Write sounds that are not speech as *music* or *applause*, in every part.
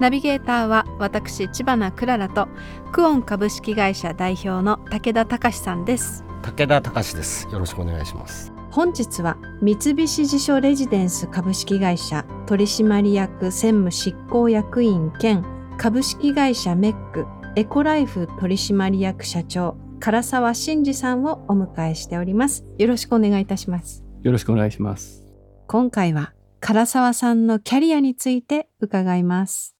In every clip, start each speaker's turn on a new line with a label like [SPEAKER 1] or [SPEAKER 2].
[SPEAKER 1] ナビゲーターは私千葉なクララとクオン株式会社代表の武田隆さんです。
[SPEAKER 2] 武田隆です。よろしくお願いします。
[SPEAKER 1] 本日は三菱地所レジデンス株式会社取締役専務執行役員兼株式会社メックエコライフ取締役社長唐沢真二さんをお迎えしております。よろしくお願いいたします。
[SPEAKER 3] よろしくお願いします。
[SPEAKER 1] 今回は唐沢さんのキャリアについて伺います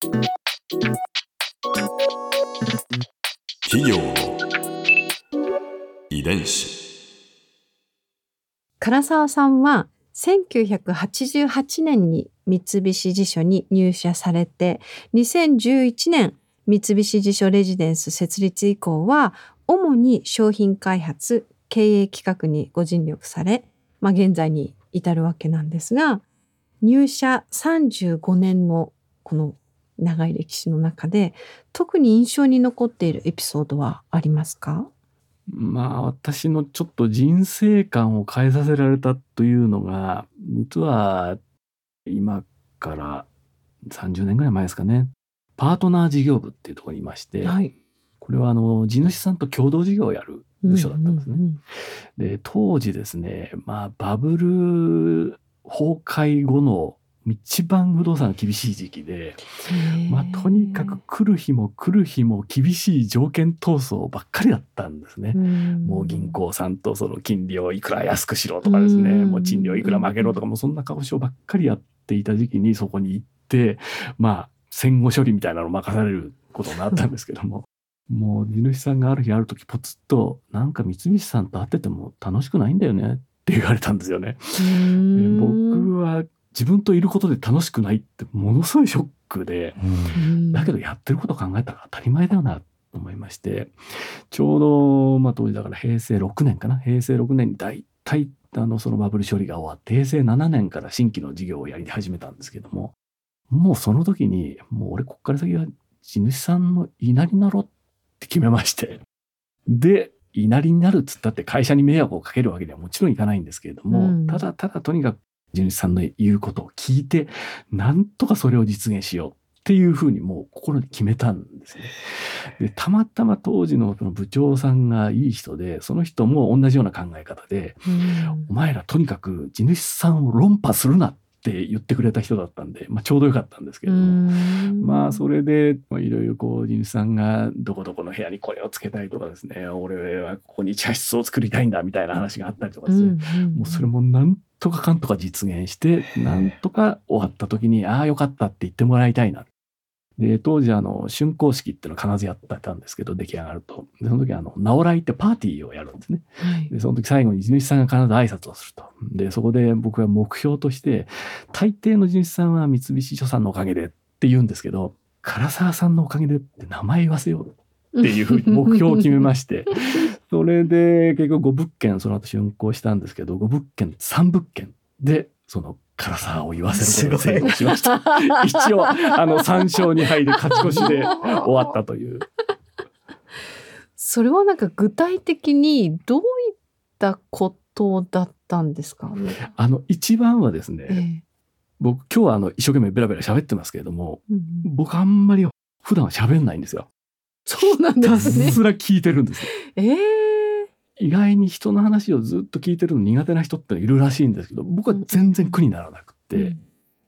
[SPEAKER 4] 企業の遺伝子。
[SPEAKER 1] 唐沢さんは1988年に三菱地所に入社されて2011年三菱地所レジデンス設立以降は主に商品開発経営企画にご尽力され、まあ、現在に至るわけなんですが入社35年のこの長い歴史の中で特に印象に残っているエピソードはありますか？
[SPEAKER 3] まあ私のちょっと人生観を変えさせられたというのが実は今から30年ぐらい前ですかね。パートナー事業部っていうところにいまして、
[SPEAKER 1] はい。
[SPEAKER 3] これはあの地主さんと共同事業をやる部署だったんですね。
[SPEAKER 1] うんうん。
[SPEAKER 3] で当時ですねまあバブル崩壊後の一番不動産が厳しい時期で、
[SPEAKER 1] うん
[SPEAKER 3] まあ、とにかく来る日も来る日も厳しい条件闘争ばっかりだったんですね。もう銀行さんとその金利をいくら安くしろとかですね、
[SPEAKER 1] うん。
[SPEAKER 3] もう賃料いくら負けろとかもうそんな顔しようばっかりやっていた時期にそこに行ってまあ戦後処理みたいなのを任されることになったんですけども。もう地主さんがある日ある時ポツッと「なんか三菱さんと会ってても楽しくないんだよね」って言われたんですよね。で僕は自分といることで楽しくないってものすごいショックで。だけどやってることを考えたら当たり前だよなと思いましてちょうど、まあ、当時だから平成6年かな平成6年に大体あのそのバブル処理が終わって平成7年から新規の事業をやり始めたんですけどももうその時にもう俺こっから先は地主さんの稲荷になろうって決めましてで稲荷になるっつったって会社に迷惑をかけるわけにはもちろんいかないんですけれども、
[SPEAKER 1] うん
[SPEAKER 3] ただただとにかく地主さんの言うことを聞いてなんとかそれを実現しようっていうふうにもう心に決めたんですね。でたまたま当時のその部長さんがいい人でその人も同じような考え方で「お前らとにかく地主さんを論破するな」って言ってくれた人だったんで、まあ、ちょうどよかったんですけれども。まあそれでまあいろいろこう地主さんがどこどこの部屋にこれをつけたいとかですね。俺はここに茶室を作りたいんだみたいな話があったりとかですね、もうそれもなんとかかんとか実現してなんとか終わった時にああよかったって言ってもらいたいな。で当時あの竣工式っていうのを必ずやってたんですけど出来上がるとでその時あの直来ってパーティーをやるんですね。
[SPEAKER 1] はい
[SPEAKER 3] でその時最後に地主さんが必ず挨拶をすると。でそこで僕は目標として大抵の地主さんは三菱所さんのおかげでって言うんですけど唐沢さんのおかげでって名前言わせようっていうふうに目標を決めまして *laughs* それで結局5物件その後竣工したんですけど5物件3物件でその唐沢を言わせることに成功しました。一応あの3勝2敗で勝ち越しで終わったという。
[SPEAKER 1] それはなんか具体的にどういったことだったんですか？ね。
[SPEAKER 3] あの一番はですね、
[SPEAKER 1] ええ
[SPEAKER 3] 僕今日はあの一生懸命ベラベラ喋ってますけれども
[SPEAKER 1] うん
[SPEAKER 3] 僕あんまり普段は喋んないんですよ。
[SPEAKER 1] そうなん
[SPEAKER 3] ひた
[SPEAKER 1] ですね。
[SPEAKER 3] すら聞いてるんですよ。
[SPEAKER 1] ええ
[SPEAKER 3] 意外に人の話をずっと聞いてるの苦手な人っているらしいんですけど僕は全然苦にならなくて、
[SPEAKER 1] うん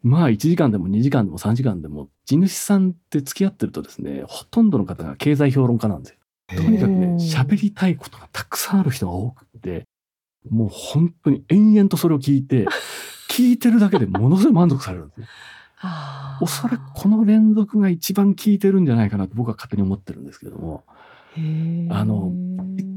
[SPEAKER 3] まあ1時間でも2時間でも3時間でも地主さんって付き合ってるとですねほとんどの方が経済評論家なんですよ。とにかくね喋りたいことがたくさんある人が多くってもう本当に延々とそれを聞いて *laughs* 聞いてるだけでものすごい満足されるんですね。おそらくこの連続が一番効いてるんじゃないかなと僕は勝手に思ってるんですけどもあの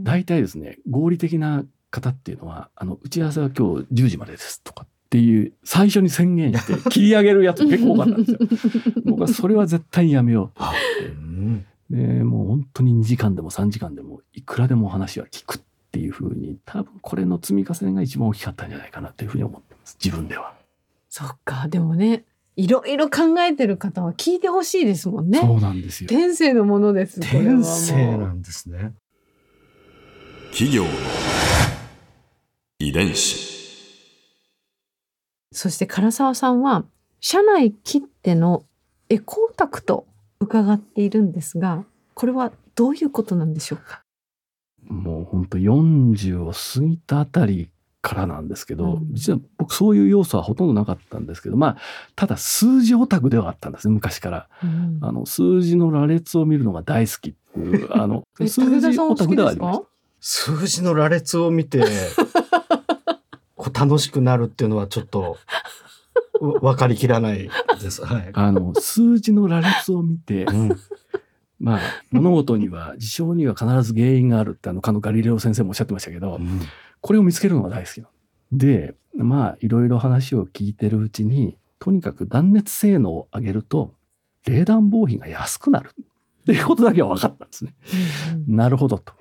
[SPEAKER 3] 大体ですね合理的な方っていうのはあの打ち合わせは今日10時までですとかっていう最初に宣言して切り上げるやつ結構多かったんですよ。*laughs* 僕はそれは絶対にやめようと思
[SPEAKER 2] うん
[SPEAKER 3] って。で、もう本当に2時間でも3時間でもいくらでも話は聞くっていうふうに多分これの積み重ねが一番大きかったんじゃないかなというふうに思ってます。自分では。
[SPEAKER 1] そっかでもねいろいろ考えてる方は聞いてほしいですもんね
[SPEAKER 3] そうなんですよ。
[SPEAKER 1] 天性のものです
[SPEAKER 2] 天性なんですね。
[SPEAKER 4] 企業の遺伝子
[SPEAKER 1] そして唐沢さんは社内切手のエコータクト伺っているんですがこれはどういうことなんでしょうか？
[SPEAKER 3] もう本当40を過ぎたあたりからなんですけど、
[SPEAKER 1] うん
[SPEAKER 3] 実は僕そういう要素はほとんどなかったんですけど、まあ、ただ数字オタクではあったんですね、昔から。
[SPEAKER 1] うん
[SPEAKER 3] あの、数字の羅列を見るのが大好きっていう、*laughs* あの、
[SPEAKER 1] え
[SPEAKER 3] 数字オタク
[SPEAKER 1] きですか
[SPEAKER 3] ではありました。
[SPEAKER 2] 数字の羅列を見て、*laughs* こう楽しくなるっていうのはちょっと、わ分かりきらないです。はい。
[SPEAKER 3] あの、数字の羅列を見て、
[SPEAKER 2] うん
[SPEAKER 3] まあ、物事には、事象には必ず原因があるって、あの、かのガリレオ先生もおっしゃってましたけど、これを見つけるのが大好きなの。で、まあ、いろいろ話を聞いてるうちに、とにかく断熱性能を上げると、冷暖房費が安くなるっていうことだけは分かったんですね。
[SPEAKER 1] うん
[SPEAKER 3] なるほどと。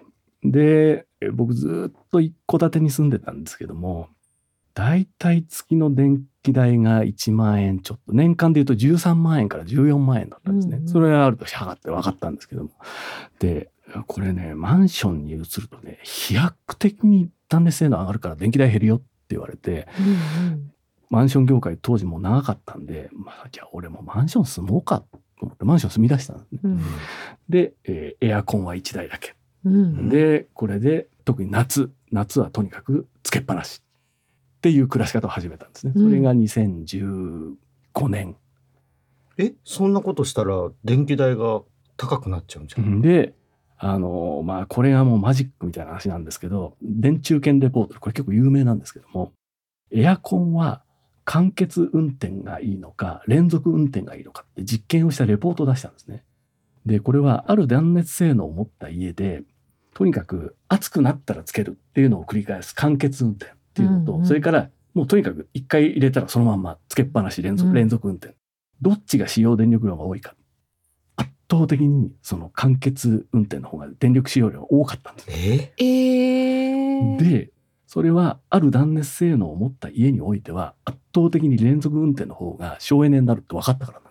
[SPEAKER 3] で、え僕ずっと一戸建てに住んでたんですけども、だいたい月の電気代が1万円ちょっと、年間で言うと13万円から14万円だったんですね。
[SPEAKER 1] うんうん
[SPEAKER 3] それがあると測って分かったんですけども。で、これね、マンションに移るとね、飛躍的に断熱性能上がるから電気代減るよって言われて、
[SPEAKER 1] うん
[SPEAKER 3] マンション業界当時もう長かったんで、まあ、じゃあ俺もマンション住もうかと思ってマンション住み出したんですね。
[SPEAKER 1] うん
[SPEAKER 3] で、えーエアコンは1台だけ。
[SPEAKER 1] うん
[SPEAKER 3] で、これで特に夏、夏はとにかくつけっぱなしっていう暮らし方を始めたんですね。
[SPEAKER 1] うん
[SPEAKER 3] それが2015年。
[SPEAKER 2] え、そんなことしたら電気代が高くなっちゃうんじゃない、
[SPEAKER 3] で、あの、まあ、これがもうマジックみたいな話なんですけど、電柱圏レポート、これ結構有名なんですけども、エアコンは間欠運転がいいのか、連続運転がいいのかって実験をしたレポートを出したんですね。で、これはある断熱性能を持った家で、とにかく暑くなったらつけるっていうのを繰り返す間欠運転っていうのと、
[SPEAKER 1] うんうん
[SPEAKER 3] それからもうとにかく一回入れたらそのまんまつけっぱなし連続、
[SPEAKER 1] うん
[SPEAKER 3] 連続運転。どっちが使用電力量が多いか。圧倒的にその間欠運転の方が電力使用量が多かったんです。
[SPEAKER 2] え？
[SPEAKER 1] えー、
[SPEAKER 3] で、それはある断熱性能を持った家においては圧倒的に連続運転の方が省エネになるって分かったからな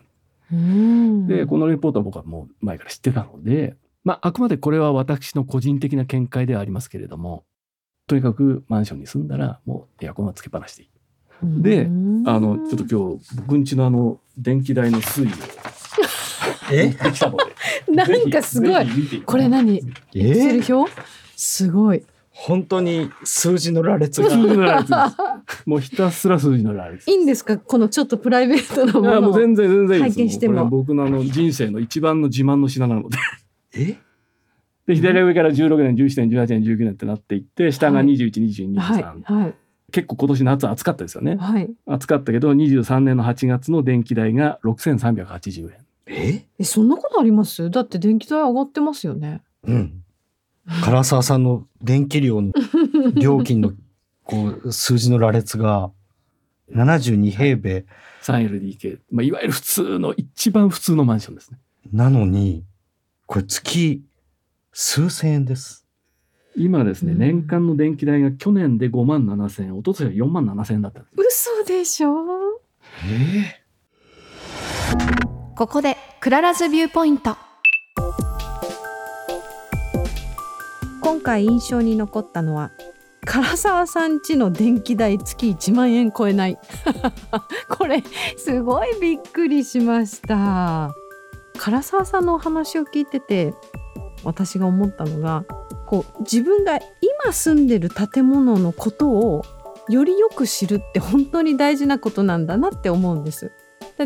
[SPEAKER 3] んでで、このレポートは僕はもう前から知ってたので、まあ、あくまでこれは私の個人的な見解ではありますけれども、とにかくマンションに住んだらもうエアコンはつけっぱなしでいい。で
[SPEAKER 1] うん。
[SPEAKER 3] あの、ちょっと今日、僕んちのあの、電気代の推移を
[SPEAKER 2] え？
[SPEAKER 3] 持ってきたので。
[SPEAKER 1] なんかすごいこれ何？
[SPEAKER 2] え？
[SPEAKER 1] エクセル表？すごい
[SPEAKER 2] 本当に数字の羅列
[SPEAKER 3] 数
[SPEAKER 2] が。
[SPEAKER 3] もうひたすら数字の羅列。
[SPEAKER 1] いいんですか？このちょっとプライベートなも
[SPEAKER 3] いや、
[SPEAKER 1] のを
[SPEAKER 3] もう全然全然いいです。
[SPEAKER 1] 拝見しても
[SPEAKER 3] うこれは僕のあの人生の一番の自慢の品なので。
[SPEAKER 2] え？*laughs*
[SPEAKER 3] で、左上から16年、17年、18年、19年ってなっていって、下が21、22、
[SPEAKER 1] はい
[SPEAKER 3] 23。
[SPEAKER 1] はい
[SPEAKER 3] 結構今年夏暑かったですよね。
[SPEAKER 1] はい
[SPEAKER 3] 暑かったけど、23年の8月の電気代が6380円。
[SPEAKER 2] え？
[SPEAKER 1] えそんなことあります？だって電気代上がってますよね
[SPEAKER 2] うん。唐沢さんの電気量の料金の *laughs* こう数字の羅列が72平米
[SPEAKER 3] 3LDK。まあ、いわゆる普通の、一番普通のマンションですね。
[SPEAKER 2] なのに、これ月数千円です。
[SPEAKER 3] 今ですね、
[SPEAKER 1] うん
[SPEAKER 3] 年間の電気代が去年で5万7千円、一昨年は4万7千円だったんです。
[SPEAKER 1] 嘘でしょ？
[SPEAKER 2] え？
[SPEAKER 1] ここでクララズビューポイント。今回印象に残ったのは唐沢さん家の電気代月1万円超えない。*laughs* これすごいびっくりしました。唐沢さんのお話を聞いてて私が思ったのがこう自分が今住んでる建物のことをよりよく知るって本当に大事なことなんだなって思うんです。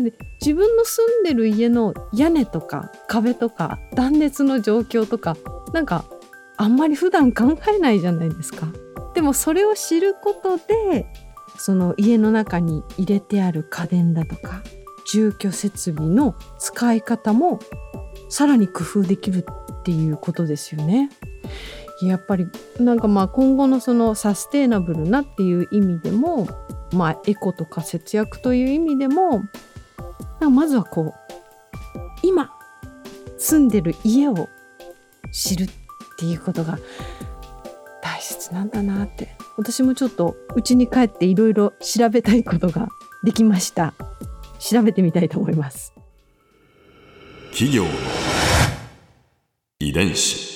[SPEAKER 1] だって自分の住んでる家の屋根とか壁とか断熱の状況とかなんかあんまり普段考えないじゃないですか。でもそれを知ることでその家の中に入れてある家電だとか住居設備の使い方もさらに工夫できるっていうことですよね。やっぱりなんかまあ今後のそのサステイナブルなっていう意味でもまあエコとか節約という意味でもまずはこう今住んでる家を知るっていうことが大切なんだなって私もちょっと家に帰っていろいろ調べたいことができました。調べてみたいと思います。
[SPEAKER 4] 企業の遺伝子。